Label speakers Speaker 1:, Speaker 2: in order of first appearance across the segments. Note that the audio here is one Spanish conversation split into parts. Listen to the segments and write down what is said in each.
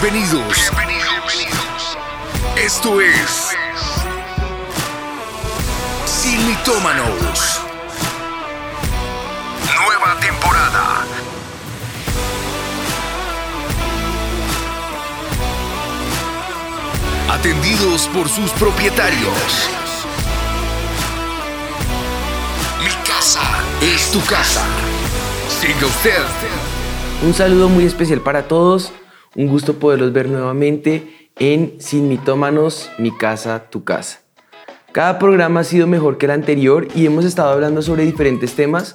Speaker 1: Bienvenidos. Bienvenidos. Esto es Sin Mitómanos. Nueva temporada. Atendidos por sus propietarios. Mi casa es tu casa. Siga usted.
Speaker 2: Un saludo muy especial para todos. Un gusto poderlos ver nuevamente en Sin Mitómanos, mi casa, tu casa. Cada programa ha sido mejor que el anterior y hemos estado hablando sobre diferentes temas,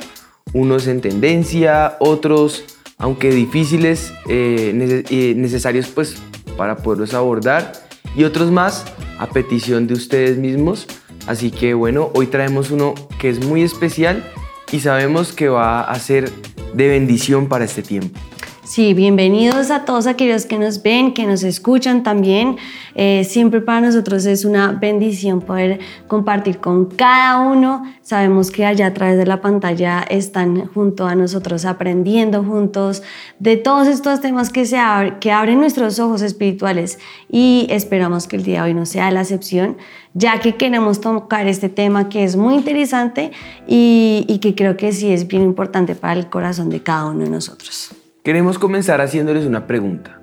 Speaker 2: unos en tendencia, otros, aunque difíciles, eh, eh, necesarios pues para poderlos abordar y otros más a petición de ustedes mismos. Así que bueno, hoy traemos uno que es muy especial y sabemos que va a ser de bendición para este tiempo.
Speaker 3: Sí, bienvenidos a todos aquellos que nos ven, que nos escuchan también. Eh, siempre para nosotros es una bendición poder compartir con cada uno. Sabemos que allá a través de la pantalla están junto a nosotros aprendiendo juntos de todos estos temas que, se que abren nuestros ojos espirituales y esperamos que el día de hoy no sea la excepción, ya que queremos tocar este tema que es muy interesante y, y que creo que sí es bien importante para el corazón de cada uno de nosotros.
Speaker 2: Queremos comenzar haciéndoles una pregunta.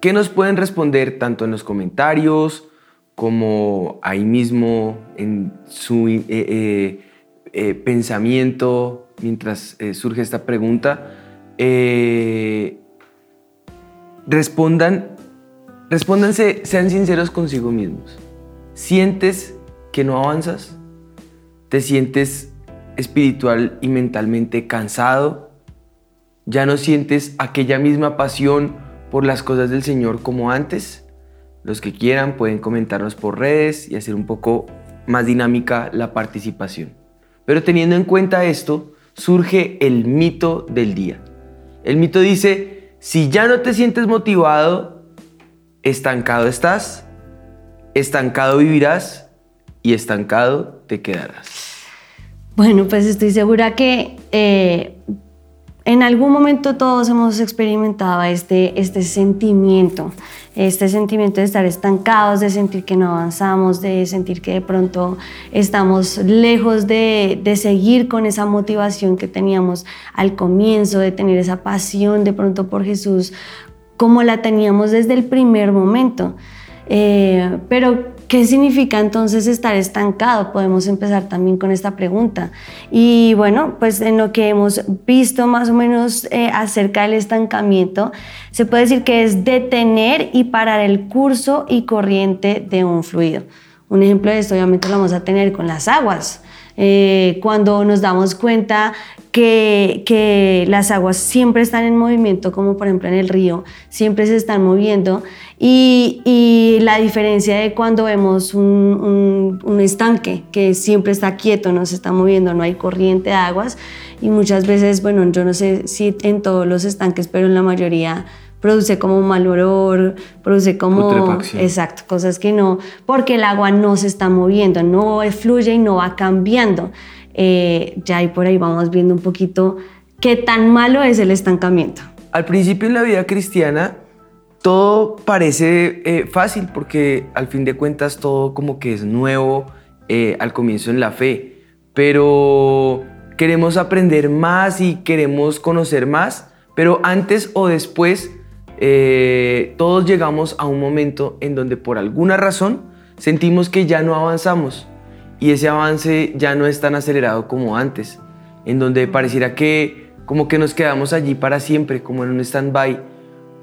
Speaker 2: ¿Qué nos pueden responder tanto en los comentarios como ahí mismo en su eh, eh, eh, pensamiento mientras surge esta pregunta? respondan, respóndanse, sean sinceros consigo mismos. ¿Sientes que no avanzas? ¿Te sientes espiritual y mentalmente cansado? ¿Ya no sientes aquella misma pasión por las cosas del Señor como antes? Los que quieran pueden comentarnos por redes y hacer un poco más dinámica la participación. Pero teniendo en cuenta esto, surge el mito del día. El mito dice, si ya no te sientes motivado, estancado estás, estancado vivirás y estancado te quedarás.
Speaker 3: Bueno, pues estoy segura que eh, en algún momento todos hemos experimentado este, este sentimiento, este sentimiento de estar estancados, de sentir que no avanzamos, de sentir que de pronto estamos lejos de, de seguir con esa motivación que teníamos al comienzo, de tener esa pasión de pronto por Jesús, como la teníamos desde el primer momento. Eh, pero ¿Qué significa entonces estar estancado? Podemos empezar también con esta pregunta. Y bueno, pues en lo que hemos visto más o menos eh, acerca del estancamiento, se puede decir que es detener y parar el curso y corriente de un fluido. Un ejemplo de esto obviamente lo vamos a tener con las aguas. Eh, cuando nos damos cuenta que, que, las aguas siempre están en movimiento, como por ejemplo en el río, siempre se están moviendo, y, y la diferencia de cuando vemos un, un, un, estanque que siempre está quieto, no se está moviendo, no hay corriente de aguas, y muchas veces, bueno, yo no sé si en todos los estanques, pero en la mayoría produce como mal olor, produce como... Exacto, cosas que no, porque el agua no se está moviendo, no fluye y no va cambiando. Eh, ya ahí por ahí vamos viendo un poquito qué tan malo es el estancamiento.
Speaker 2: Al principio en la vida cristiana todo parece eh, fácil porque al fin de cuentas todo como que es nuevo eh, al comienzo en la fe, pero queremos aprender más y queremos conocer más, pero antes o después eh, todos llegamos a un momento en donde por alguna razón sentimos que ya no avanzamos y ese avance ya no es tan acelerado como antes, en donde pareciera que como que nos quedamos allí para siempre, como en un stand-by.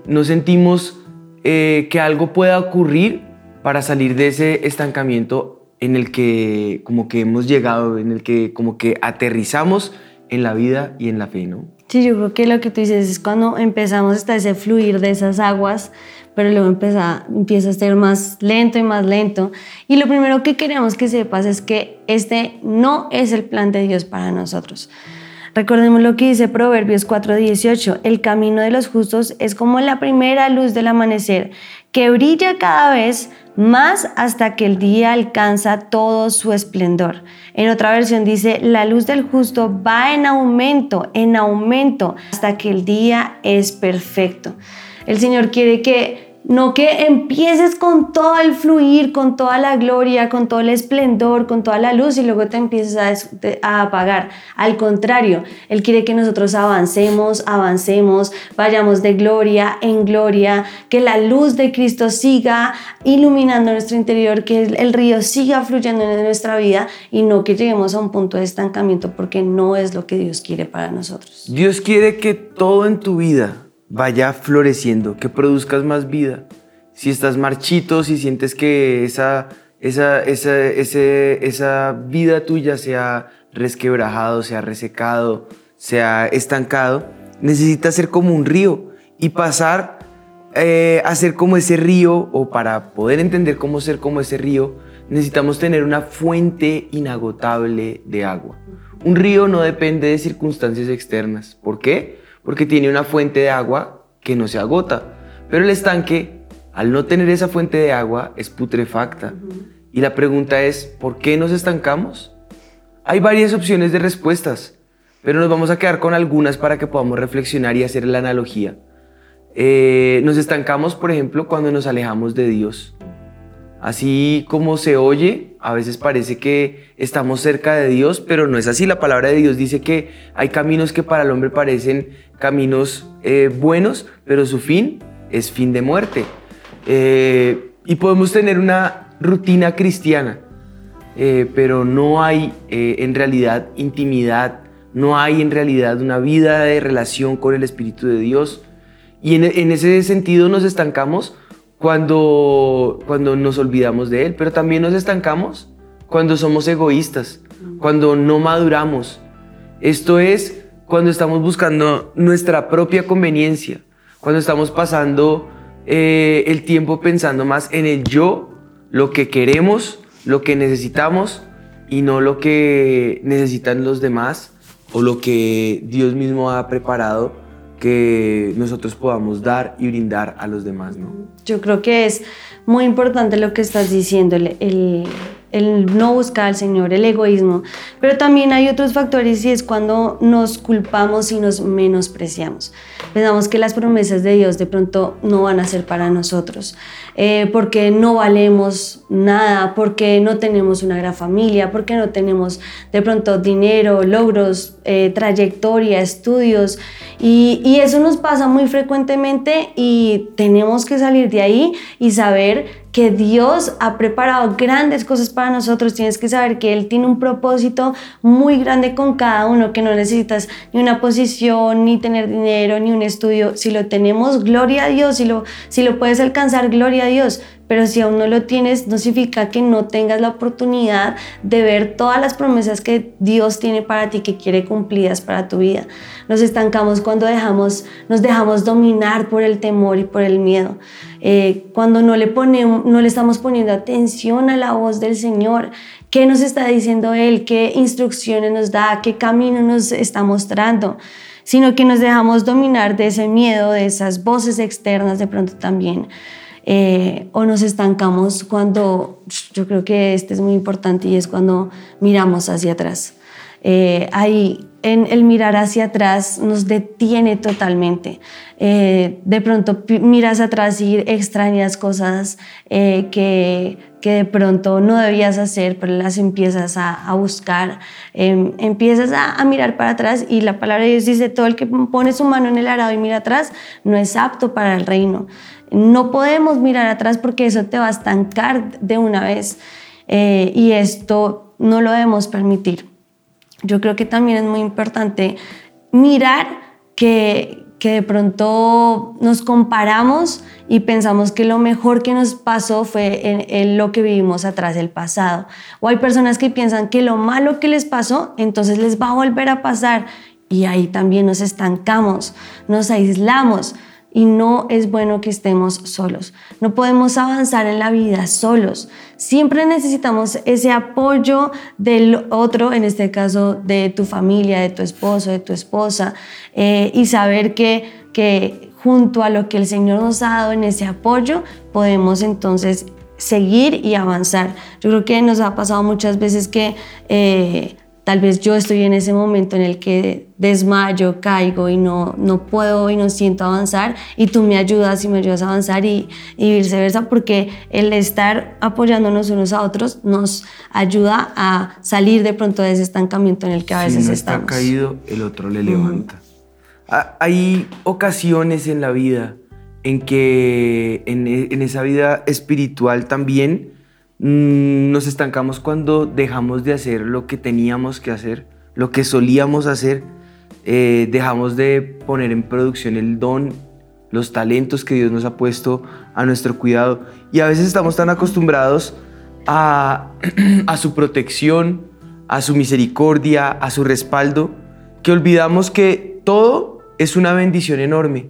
Speaker 2: No sentimos eh, que algo pueda ocurrir para salir de ese estancamiento en el que como que hemos llegado, en el que como que aterrizamos en la vida y en la fe, ¿no?
Speaker 3: Sí, yo creo que lo que tú dices es cuando empezamos hasta ese fluir de esas aguas, pero luego empieza, empieza a ser más lento y más lento. Y lo primero que queremos que sepas es que este no es el plan de Dios para nosotros. Recordemos lo que dice Proverbios 4:18, el camino de los justos es como la primera luz del amanecer, que brilla cada vez más hasta que el día alcanza todo su esplendor. En otra versión dice, la luz del justo va en aumento, en aumento, hasta que el día es perfecto. El Señor quiere que No que empieces con todo el fluir, con toda la gloria, con todo el esplendor, con toda la luz y luego te empieces a, apagar. Al contrario, Él quiere que nosotros avancemos, avancemos, vayamos de gloria en gloria, que la luz de Cristo siga iluminando nuestro interior, que el río siga fluyendo en nuestra vida y no que lleguemos a un punto de estancamiento porque no es lo que Dios quiere para nosotros.
Speaker 2: Dios quiere que todo en tu vida vaya floreciendo, que produzcas más vida. Si estás marchito, si sientes que esa, esa, esa, esa vida tuya se ha resquebrajado, se ha resecado, se ha estancado, necesitas ser como un río y pasar eh, a ser como ese río, o para poder entender cómo ser como ese río, necesitamos tener una fuente inagotable de agua. Un río no depende de circunstancias externas. ¿Por qué? Porque tiene una fuente de agua que no se agota. Pero el estanque, al no tener esa fuente de agua, es putrefacta. Y la pregunta es, ¿por qué nos estancamos? Hay varias opciones de respuestas, pero nos vamos a quedar con algunas para que podamos reflexionar y hacer la analogía. Eh, nos estancamos, por ejemplo, cuando nos alejamos de Dios. Así como se oye, a veces parece que estamos cerca de Dios, pero no es así. La palabra de Dios dice que hay caminos que para el hombre parecen caminos eh, buenos, pero su fin es fin de muerte. Eh, y podemos tener una rutina cristiana, eh, pero no hay en realidad intimidad, no hay en realidad una vida de relación con el Espíritu de Dios. Y en, en ese sentido nos estancamos cuando, cuando nos olvidamos de Él, pero también nos estancamos cuando somos egoístas, cuando no maduramos. Esto es cuando estamos buscando nuestra propia conveniencia, cuando estamos pasando eh, el tiempo pensando más en el yo, lo que queremos, lo que necesitamos y no lo que necesitan los demás o lo que Dios mismo ha preparado que nosotros podamos dar y brindar a los demás, ¿no?
Speaker 3: Yo creo que es muy importante lo que estás diciendo, el, el, no buscar al Señor, el egoísmo, pero también hay otros factores y es cuando nos culpamos y nos menospreciamos. Pensamos que las promesas de Dios de pronto no van a ser para nosotros, eh, porque no valemos nada, porque no tenemos una gran familia, porque no tenemos de pronto dinero, logros, eh, trayectoria, estudios. Y, eso nos pasa muy frecuentemente y tenemos que salir de ahí y saber que Dios ha preparado grandes cosas para nosotros. Tienes que saber que Él tiene un propósito muy grande con cada uno, que no necesitas ni una posición, ni tener dinero, ni un estudio. Si lo tenemos, gloria a Dios. Si lo, si lo puedes alcanzar, gloria a Dios pero si aún no lo tienes, no significa que no tengas la oportunidad de ver todas las promesas que Dios tiene para ti, que quiere cumplidas para tu vida. Nos estancamos cuando dejamos, nos dejamos dominar por el temor y por el miedo. Eh, cuando no le, ponemos, no le estamos poniendo atención a la voz del Señor, qué nos está diciendo Él, qué instrucciones nos da, qué camino nos está mostrando sino que nos dejamos dominar de ese miedo, de esas voces externas de pronto también. Eh, o nos estancamos cuando, yo creo que este es muy importante y es cuando miramos hacia atrás. Eh, en el mirar hacia atrás nos detiene totalmente. Eh, de pronto miras atrás y extrañas cosas que, que, de pronto no debías hacer, pero las empiezas a, buscar, em, empiezas a, a, mirar para atrás y la palabra de Dios dice, todo el que pone su mano en el arado y mira atrás no es apto para el reino. No podemos mirar atrás porque eso te va a estancar de una vez eh, y esto no lo debemos permitir. Yo creo que también es muy importante mirar que, que de pronto nos comparamos y pensamos que lo mejor que nos pasó fue en, en, lo que vivimos atrás del pasado. O hay personas que piensan que lo malo que les pasó, entonces les va a volver a pasar. Y ahí también nos estancamos, nos aislamos y no es bueno que estemos solos. No podemos avanzar en la vida solos. Siempre necesitamos ese apoyo del otro, en este caso de tu familia, de tu esposo, de tu esposa, eh, y saber que, que junto a lo que el Señor nos ha dado en ese apoyo, podemos entonces seguir y avanzar. Yo creo que nos ha pasado muchas veces que... Eh, Tal vez yo estoy en ese momento en el que desmayo, caigo y no, no puedo y no siento avanzar y tú me ayudas y me ayudas a avanzar y, y viceversa porque el estar apoyándonos unos a otros nos ayuda a salir de pronto de ese estancamiento en el que a veces
Speaker 2: si no
Speaker 3: estamos.
Speaker 2: está caído, el otro le levanta. Hay ocasiones en la vida en que en, en esa vida espiritual también nos estancamos cuando dejamos de hacer lo que teníamos que hacer, lo que solíamos hacer, eh, dejamos de poner en producción el don, los talentos que Dios nos ha puesto a nuestro cuidado. Y a veces estamos tan acostumbrados a, a su protección, a su misericordia, a su respaldo, que olvidamos que todo es una bendición enorme,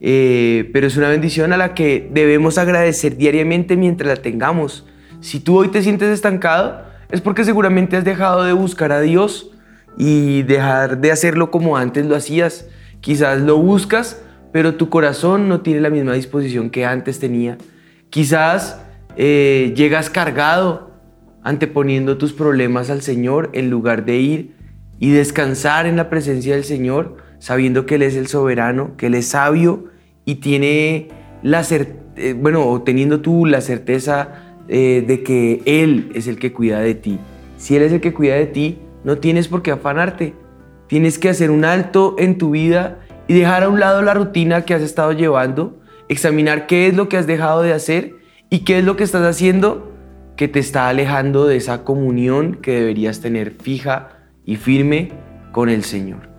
Speaker 2: eh, pero es una bendición a la que debemos agradecer diariamente mientras la tengamos. Si tú hoy te sientes estancado, es porque seguramente has dejado de buscar a Dios y dejar de hacerlo como antes lo hacías. Quizás lo buscas, pero tu corazón no tiene la misma disposición que antes tenía. Quizás eh, llegas cargado anteponiendo tus problemas al Señor en lugar de ir y descansar en la presencia del Señor, sabiendo que Él es el soberano, que Él es sabio y tiene la cer- eh, bueno, teniendo tú la certeza eh, de que Él es el que cuida de ti. Si Él es el que cuida de ti, no tienes por qué afanarte. Tienes que hacer un alto en tu vida y dejar a un lado la rutina que has estado llevando, examinar qué es lo que has dejado de hacer y qué es lo que estás haciendo que te está alejando de esa comunión que deberías tener fija y firme con el Señor.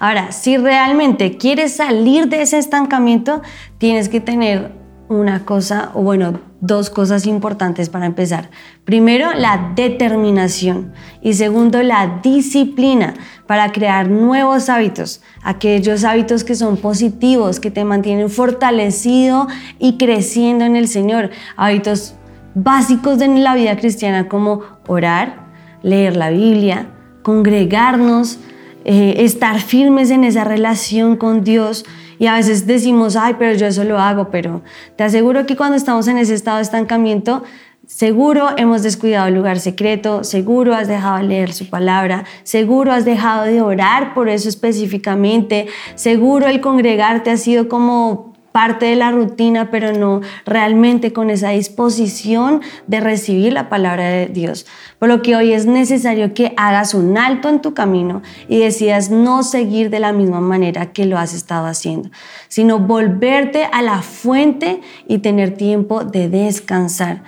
Speaker 3: Ahora, si realmente quieres salir de ese estancamiento, tienes que tener una cosa, o bueno, dos cosas importantes para empezar. Primero, la determinación y segundo, la disciplina para crear nuevos hábitos, aquellos hábitos que son positivos, que te mantienen fortalecido y creciendo en el Señor, hábitos básicos de la vida cristiana como orar, leer la Biblia, congregarnos, eh, estar firmes en esa relación con Dios. Y a veces decimos, ay, pero yo eso lo hago, pero te aseguro que cuando estamos en ese estado de estancamiento, seguro hemos descuidado el lugar secreto, seguro has dejado de leer su palabra, seguro has dejado de orar por eso específicamente, seguro el congregarte ha sido como parte de la rutina, pero no realmente con esa disposición de recibir la palabra de Dios. Por lo que hoy es necesario que hagas un alto en tu camino y decidas no seguir de la misma manera que lo has estado haciendo, sino volverte a la fuente y tener tiempo de descansar.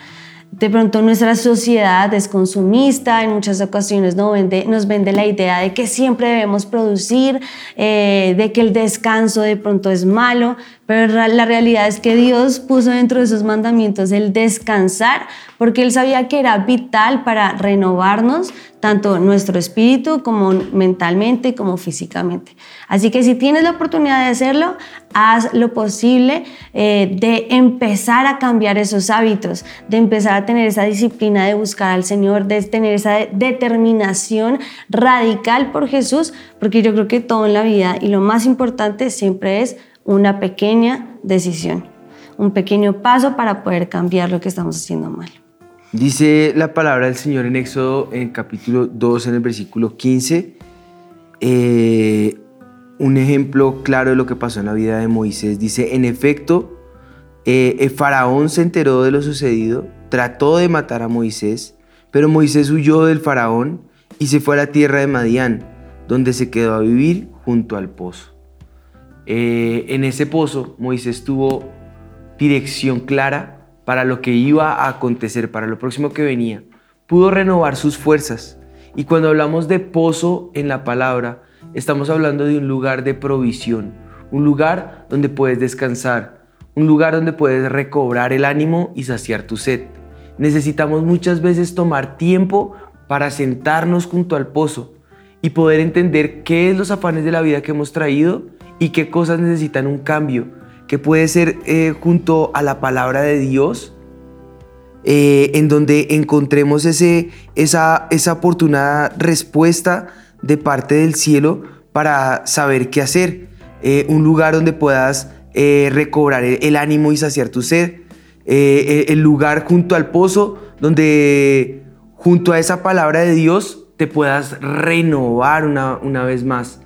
Speaker 3: De pronto nuestra sociedad es consumista, en muchas ocasiones nos vende, nos vende la idea de que siempre debemos producir, eh, de que el descanso de pronto es malo, pero la realidad es que Dios puso dentro de esos mandamientos el descansar porque Él sabía que era vital para renovarnos, tanto nuestro espíritu como mentalmente como físicamente. Así que si tienes la oportunidad de hacerlo, haz lo posible eh, de empezar a cambiar esos hábitos, de empezar a tener esa disciplina de buscar al Señor, de tener esa de- determinación radical por Jesús, porque yo creo que todo en la vida y lo más importante siempre es una pequeña decisión, un pequeño paso para poder cambiar lo que estamos haciendo mal.
Speaker 2: Dice la palabra del Señor en Éxodo, en capítulo 2, en el versículo 15, eh, un ejemplo claro de lo que pasó en la vida de Moisés. Dice, en efecto, eh, el faraón se enteró de lo sucedido, trató de matar a Moisés, pero Moisés huyó del faraón y se fue a la tierra de Madián, donde se quedó a vivir junto al pozo. Eh, en ese pozo Moisés tuvo dirección clara para lo que iba a acontecer, para lo próximo que venía. Pudo renovar sus fuerzas. Y cuando hablamos de pozo en la palabra, estamos hablando de un lugar de provisión, un lugar donde puedes descansar, un lugar donde puedes recobrar el ánimo y saciar tu sed. Necesitamos muchas veces tomar tiempo para sentarnos junto al pozo y poder entender qué es los afanes de la vida que hemos traído y qué cosas necesitan un cambio, que puede ser eh, junto a la palabra de Dios, eh, en donde encontremos ese, esa, esa oportuna respuesta de parte del cielo para saber qué hacer. Eh, un lugar donde puedas recobrar el, el ánimo y saciar tu sed. El lugar junto al pozo donde junto a esa palabra de Dios te puedas renovar una, una vez más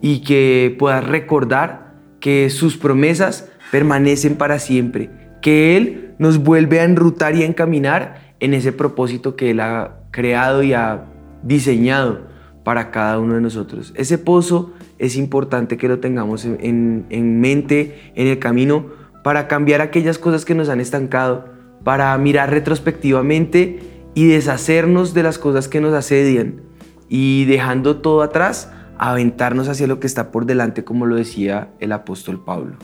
Speaker 2: y que puedas recordar que sus promesas permanecen para siempre, que Él nos vuelve a enrutar y a encaminar en ese propósito que Él ha creado y ha diseñado para cada uno de nosotros. Ese pozo es importante que lo tengamos en, en, mente, en el camino, para cambiar aquellas cosas que nos han estancado, para mirar retrospectivamente y deshacernos de las cosas que nos asedian y dejando todo atrás, aventarnos hacia lo que está por delante, como lo decía el apóstol Pablo.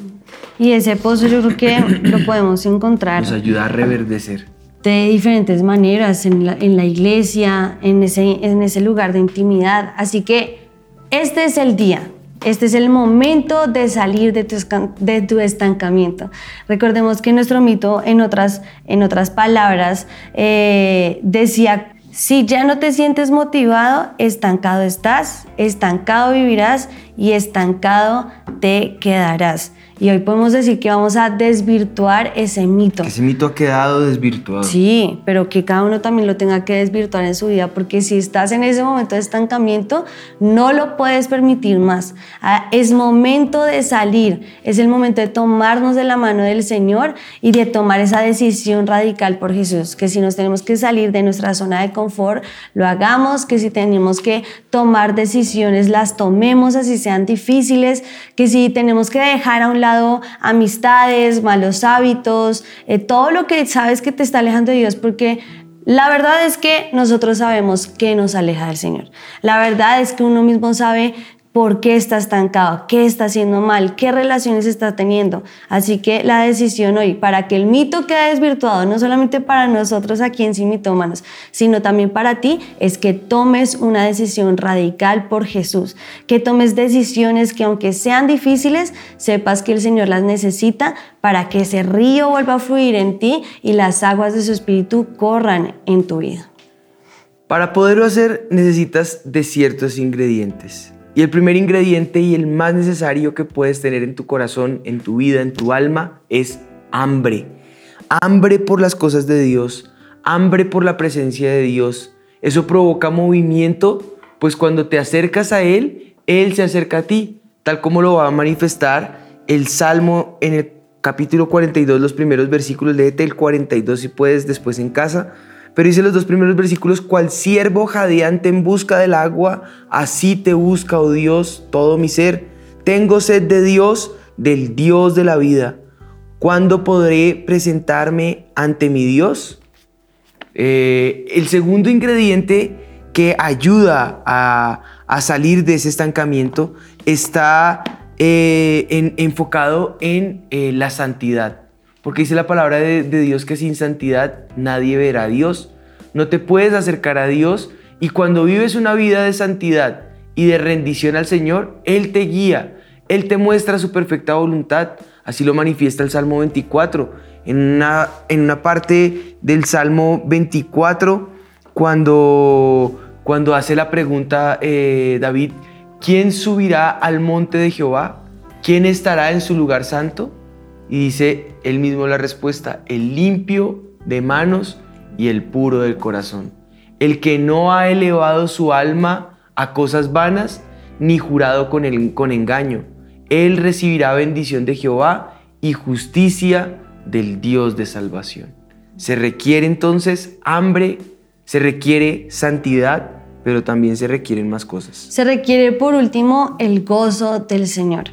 Speaker 3: Y ese pozo yo creo que lo podemos encontrar.
Speaker 2: Nos ayuda a reverdecer.
Speaker 3: De diferentes maneras, en la, en la iglesia, en ese, en ese lugar de intimidad. Así que este es el día, este es el momento de salir de tu, de tu, estancamiento. Recordemos que nuestro mito, en otras, en otras palabras, eh, decía si ya no te sientes motivado, estancado estás, estancado vivirás y estancado te quedarás. Y hoy podemos decir que vamos a desvirtuar ese mito.
Speaker 2: ese mito ha quedado desvirtuado.
Speaker 3: Sí, pero que cada uno también lo tenga que desvirtuar en su vida, porque si estás en ese momento de estancamiento, no lo puedes permitir más. Ah, es momento de salir, es el momento de tomarnos de la mano del Señor y de tomar esa decisión radical por Jesús, que si nos tenemos que salir de nuestra zona de confort, lo hagamos, que si tenemos que tomar decisiones, las tomemos así sean difíciles, que si tenemos que dejar a un amistades, malos hábitos, eh, todo lo que sabes que te está alejando de Dios, porque la verdad es que nosotros sabemos que nos aleja del Señor. La verdad es que uno mismo sabe por qué está estancado, qué está haciendo mal, qué relaciones está teniendo. Así que la decisión hoy, para que el mito quede desvirtuado, no solamente para nosotros aquí en Sin Mitómanos, sino también para ti, es que tomes una decisión radical por Jesús, que tomes decisiones que aunque sean difíciles, sepas que el Señor las necesita para que ese río vuelva a fluir en ti y las aguas de su espíritu corran en tu vida.
Speaker 2: Para poderlo hacer necesitas de ciertos ingredientes. Y el primer ingrediente y el más necesario que puedes tener en tu corazón, en tu vida, en tu alma, es hambre. Hambre por las cosas de Dios, hambre por la presencia de Dios. Eso provoca movimiento, pues cuando te acercas a Él, Él se acerca a ti, tal como lo va a manifestar el Salmo en el capítulo 42, los primeros versículos, léete el 42 si puedes después en casa pero dice los dos primeros versículos, cual siervo jadeante en busca del agua, así te busca, oh Dios, todo mi ser. Tengo sed de Dios, del Dios de la vida. ¿Cuándo podré presentarme ante mi Dios? Eh, el segundo ingrediente que ayuda a, salir de ese estancamiento está eh, enfocado en eh, la santidad. Porque dice la palabra de, Dios que sin santidad nadie verá a Dios. No te puedes acercar a Dios y cuando vives una vida de santidad y de rendición al Señor, Él te guía, Él te muestra su perfecta voluntad. Así lo manifiesta el Salmo 24. En una, en una parte del Salmo 24, cuando, cuando hace la pregunta eh, David, ¿quién subirá al monte de Jehová? ¿Quién estará en su lugar santo? Y dice él mismo la respuesta, el limpio de manos y el puro del corazón. El que no ha elevado su alma a cosas vanas, ni jurado con, con engaño. Él recibirá bendición de Jehová y justicia del Dios de salvación. Se requiere entonces hambre, se requiere santidad, pero también se requieren más cosas.
Speaker 3: Se requiere por último el gozo del Señor.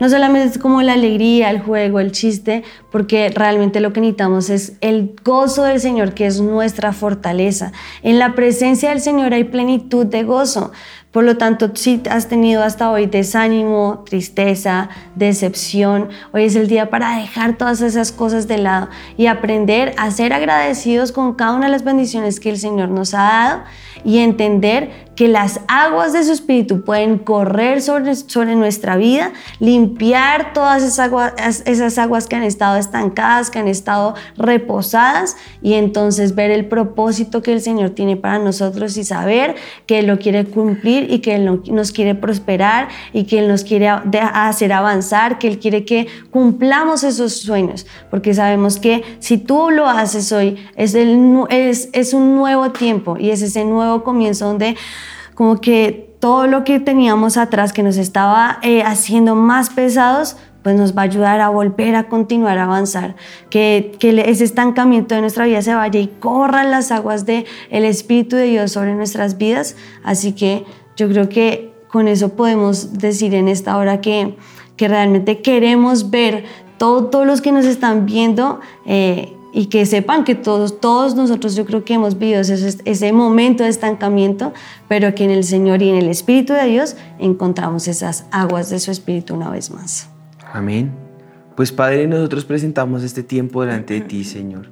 Speaker 3: No solamente es como la alegría, el juego, el chiste, porque realmente lo que necesitamos es el gozo del Señor, que es nuestra fortaleza. En la presencia del Señor hay plenitud de gozo. Por lo tanto, si has tenido hasta hoy desánimo, tristeza, decepción, hoy es el día para dejar todas esas cosas de lado y aprender a ser agradecidos con cada una de las bendiciones que el Señor nos ha dado y entender que las aguas de su espíritu pueden correr sobre, sobre nuestra vida, limpiar todas esas aguas, esas aguas que han estado estancadas, que han estado reposadas y entonces ver el propósito que el Señor tiene para nosotros y saber que Él lo quiere cumplir y que Él nos quiere prosperar y que Él nos quiere hacer avanzar, que Él quiere que cumplamos esos sueños, porque sabemos que si tú lo haces hoy es, el, es, es un nuevo tiempo y es ese nuevo comienzo donde como que todo lo que teníamos atrás que nos estaba eh, haciendo más pesados, pues nos va a ayudar a volver a continuar a avanzar, que, que ese estancamiento de nuestra vida se vaya y corran las aguas del el Espíritu de Dios sobre nuestras vidas. Así que yo creo que con eso podemos decir en esta hora que, que realmente queremos ver todos los que nos están viendo. Eh, y que sepan que todos, todos nosotros yo creo que hemos vivido ese, ese, momento de estancamiento, pero que en el Señor y en el Espíritu de Dios encontramos esas aguas de su Espíritu una vez más.
Speaker 2: Amén. Pues Padre, nosotros presentamos este tiempo delante de ti, Señor.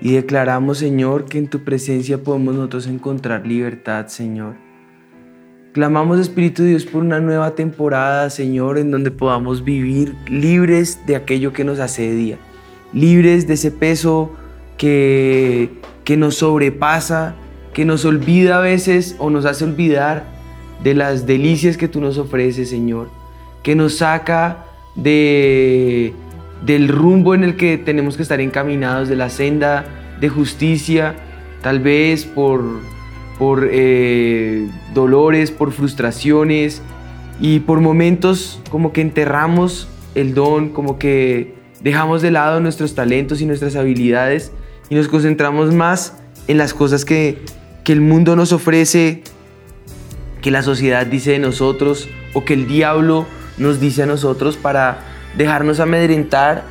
Speaker 2: Y declaramos, Señor, que en tu presencia podemos nosotros encontrar libertad, Señor. Clamamos, Espíritu de Dios, por una nueva temporada, Señor, en donde podamos vivir libres de aquello que nos asedia libres de ese peso que, que nos sobrepasa, que nos olvida a veces o nos hace olvidar de las delicias que tú nos ofreces, Señor, que nos saca de, del rumbo en el que tenemos que estar encaminados, de la senda de justicia, tal vez por, por eh, dolores, por frustraciones y por momentos como que enterramos el don, como que dejamos de lado nuestros talentos y nuestras habilidades y nos concentramos más en las cosas que, que el mundo nos ofrece, que la sociedad dice de nosotros o que el diablo nos dice a nosotros para dejarnos amedrentar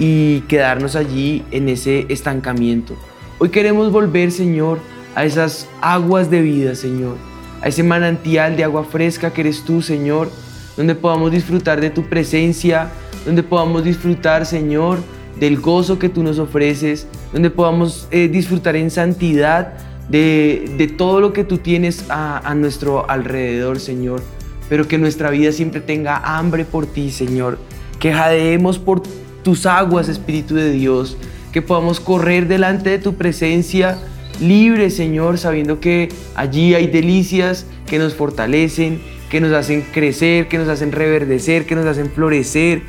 Speaker 2: y quedarnos allí en ese estancamiento. Hoy queremos volver, Señor, a esas aguas de vida, Señor, a ese manantial de agua fresca que eres tú, Señor, donde podamos disfrutar de tu presencia, donde podamos disfrutar, Señor, del gozo que tú nos ofreces, donde podamos eh, disfrutar en santidad de, todo lo que tú tienes a, a nuestro alrededor, Señor, pero que nuestra vida siempre tenga hambre por ti, Señor, que jadeemos por tus aguas, Espíritu de Dios, que podamos correr delante de tu presencia libre, Señor, sabiendo que allí hay delicias que nos fortalecen, que nos hacen crecer, que nos hacen reverdecer, que nos hacen florecer,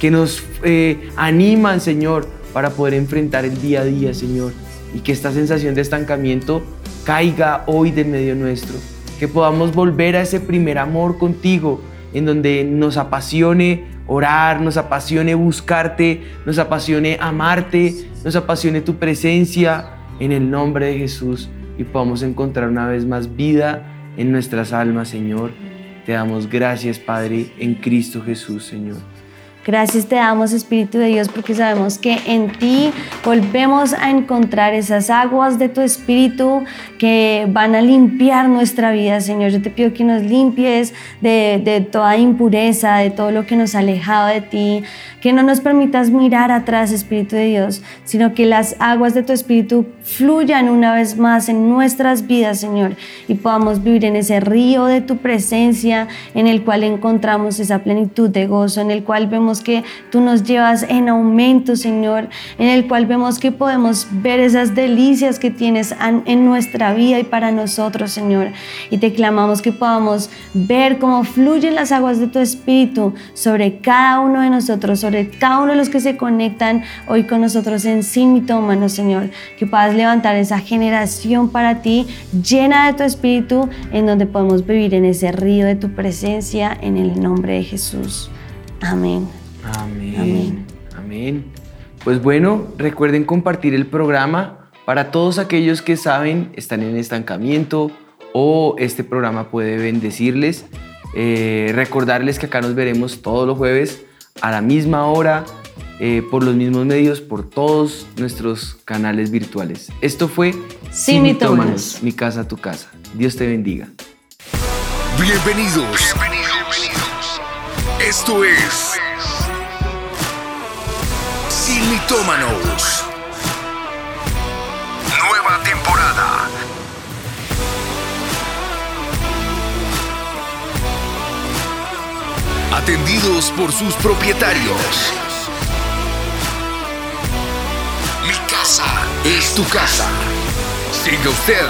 Speaker 2: que nos eh, animan, Señor, para poder enfrentar el día a día, Señor. Y que esta sensación de estancamiento caiga hoy de medio nuestro. Que podamos volver a ese primer amor contigo, en donde nos apasione orar, nos apasione buscarte, nos apasione amarte, nos apasione tu presencia en el nombre de Jesús y podamos encontrar una vez más vida en nuestras almas, Señor. Te damos gracias, Padre, en Cristo Jesús, Señor.
Speaker 3: Gracias te damos, Espíritu de Dios, porque sabemos que en ti volvemos a encontrar esas aguas de tu Espíritu que van a limpiar nuestra vida, Señor. Yo te pido que nos limpies de, de toda impureza, de todo lo que nos ha alejado de ti, que no nos permitas mirar atrás, Espíritu de Dios, sino que las aguas de tu Espíritu fluyan una vez más en nuestras vidas, Señor, y podamos vivir en ese río de tu presencia, en el cual encontramos esa plenitud de gozo, en el cual vemos que tú nos llevas en aumento, Señor, en el cual vemos que podemos ver esas delicias que tienes en nuestra vida y para nosotros, Señor. Y te clamamos que podamos ver cómo fluyen las aguas de tu Espíritu sobre cada uno de nosotros, sobre cada uno de los que se conectan hoy con nosotros en Sin Mitómano, Señor. Que puedas levantar esa generación para ti llena de tu Espíritu, en donde podemos vivir en ese río de tu presencia, en el nombre de Jesús. Amén.
Speaker 2: Amén. Amén. Pues bueno, recuerden compartir el programa para todos aquellos que saben están en estancamiento o este programa puede bendecirles. Eh, recordarles que acá nos veremos todos los jueves a la misma hora, eh, por los mismos medios, por todos nuestros canales virtuales. Esto fue
Speaker 3: Sin Mitómanos,
Speaker 2: mi casa, tu casa. Dios te bendiga.
Speaker 1: Bienvenidos. Bienvenidos. Esto es sin mitómanos. Nueva temporada. Atendidos por sus propietarios. Mi casa es tu casa. Siga usted